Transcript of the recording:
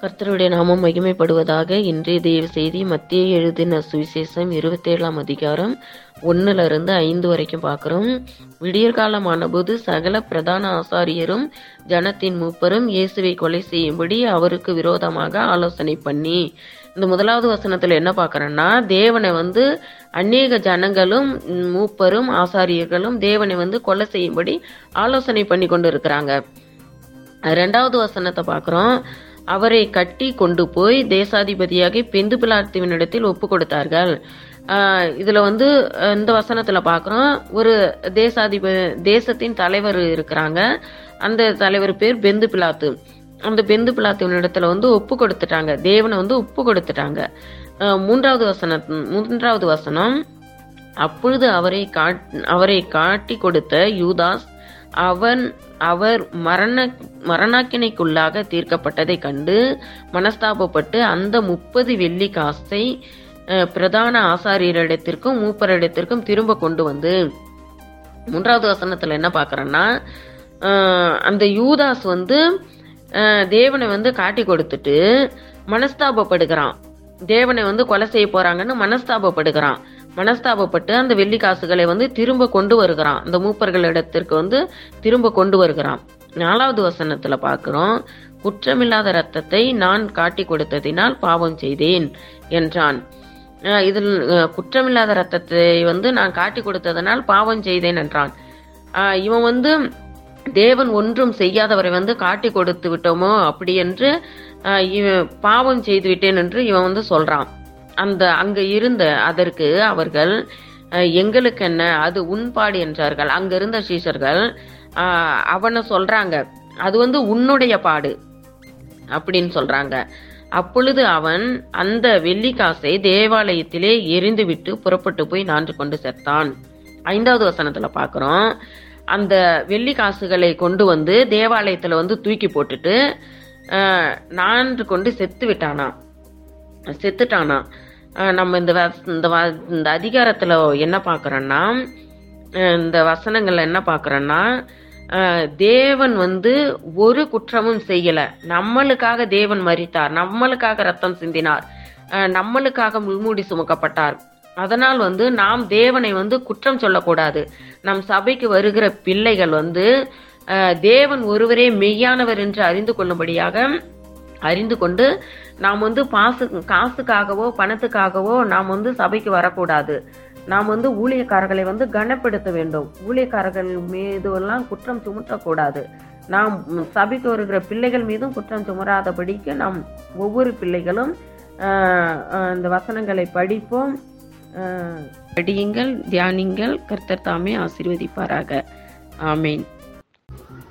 கர்த்தருடைய நாமம் மகிமைப்படுவதாக இன்றைய தேவ செய்தி மத்திய எழுதின சுவிசேஷம் இருபத்தேழாம் அதிகாரம் ஒன்னுல இருந்து ஐந்து வரைக்கும் பார்க்கிறோம். விடியற்காலமான போது சகல பிரதான ஆசாரியரும் ஜனத்தின் மூப்பரும் இயேசுவை கொலை செய்யும்படி அவருக்கு விரோதமாக ஆலோசனை பண்ணி இந்த முதலாவது வசனத்துல என்ன பார்க்கறோம்னா தேவனை வந்து அநேக ஜனங்களும் மூப்பரும் ஆசாரியர்களும் தேவனை வந்து கொலை செய்யும்படி ஆலோசனை பண்ணி கொண்டு இருக்கிறாங்க. ரெண்டாவது வசனத்தை பார்க்குறோம். அவரை கட்டி கொண்டு போய் தேசாதிபதியாக பெந்து பிலாத்துவினிடத்தில் ஒப்பு கொடுத்தார்கள். இதில் வந்து இந்த வசனத்தில் பார்க்குறோம் ஒரு தேசாதிப தேசத்தின் தலைவர் இருக்கிறாங்க. அந்த தலைவர் பேர் பெந்து பிலாத்து. அந்த பெந்து பிலாத்துவினிடத்துல வந்து ஒப்பு கொடுத்துட்டாங்க. தேவனை வந்து ஒப்பு கொடுத்துட்டாங்க. மூன்றாவது வசன மூன்றாவது வசனம். அப்பொழுது அவரை காட் அவரை காட்டி கொடுத்த யூதாஸ் அவன் அவர் மரண மரணாக்கினைக்குள்ளாக தீர்க்கப்பட்டதை கண்டு மனஸ்தாபப்பட்டு அந்த முப்பது வெள்ளி காசை பிரதான ஆசாரியரிடத்திற்கும் மூப்பரிடத்திற்கும் திரும்ப கொண்டு வந்து மூன்றாவது வசனத்தில் என்ன பார்க்குறேன்னா அந்த யூதாஸ் வந்து தேவனை வந்து காட்டி கொடுத்துட்டு மனஸ்தாபப்படுகிறான். தேவனை வந்து கொலை செய்ய போறாங்கன்னு மனஸ்தாபப்படுகிறான். மனஸ்தாபப்பட்டு அந்த வெள்ளி காசுகளை வந்து திரும்ப கொண்டு வருகிறான். அந்த மூப்பர்களிடத்திற்கு வந்து திரும்ப கொண்டு வருகிறான். நாலாவது வசனத்துல பாக்குறோம் குற்றமில்லாத ரத்தத்தை நான் காட்டி கொடுத்ததினால் பாவம் செய்தேன் என்றான். இதில் குற்றமில்லாத ரத்தத்தை வந்து நான் காட்டி கொடுத்ததனால் பாவம் செய்தேன் என்றான். இவன் வந்து தேவன் ஒன்றும் செய்யாதவரை வந்து காட்டி கொடுத்து விட்டோமோ அப்படி என்று இவன் பாவம் செய்து விட்டேன் என்று இவன் வந்து சொல்றான். அந்த அங்கு இருந்த அதற்கு அவர்கள் எங்களுக்கு என்ன அது உன்பாடு என்றார்கள். அங்க இருந்த சீஷர்கள் அவனை சொல்றாங்க அது வந்து உன்னுடைய பாடு அப்படின்னு சொல்றாங்க. அப்பொழுது அவன் அந்த வெள்ளிக்காசை தேவாலயத்திலே எரிந்துவிட்டு புறப்பட்டு போய் நான்று கொண்டு செத்தான் ஐந்தாவது வசனத்துல பாக்குறோம். அந்த வெள்ளி காசுகளை கொண்டு வந்து தேவாலயத்துல வந்து தூக்கி போட்டுட்டு ஆஹ், நான்று கொண்டு செத்து விட்டானா? செத்துட்டானா? நம்ம இந்த இந்த வ- இந்த அதிகாரத்தில் என்ன பார்க்குறோன்னா இந்த வசனங்கள்ல என்ன பார்க்குறோன்னா தேவன் வந்து ஒரு குற்றமும் செய்யலை. நம்மளுக்காக தேவன் மறித்தார் நம்மளுக்காக ரத்தம் சிந்தினார். நம்மளுக்காக முள்மூடி சுமக்கப்பட்டார். அதனால் வந்து நாம் தேவனை வந்து குற்றம் சொல்லக்கூடாது. நம் சபைக்கு வருகிற பிள்ளைகள் வந்து தேவன் ஒருவரே மெய்யானவர் என்று அறிந்து கொள்ளும்படியாக அறிந்து கொண்டு நாம் வந்து பாசு காசுக்காகவோ பணத்துக்காகவோ நாம் வந்து சபைக்கு வரக்கூடாது. நாம் வந்து ஊழியக்காரர்களை வந்து கனப்படுத்த வேண்டும். ஊழியக்காரர்கள் மீது எல்லாம் குற்றம் சுமத்தக்கூடாது. நாம் சபைக்கு வருகிற பிள்ளைகள் மீதும் குற்றம் சுமராதபடிக்கு நாம் ஒவ்வொரு பிள்ளைகளும் இந்த வசனங்களை படிப்போம். படியுங்கள் தியானிங்கள். கர்த்தர் தாமே ஆசீர்வதிப்பாராக. ஆமேன்.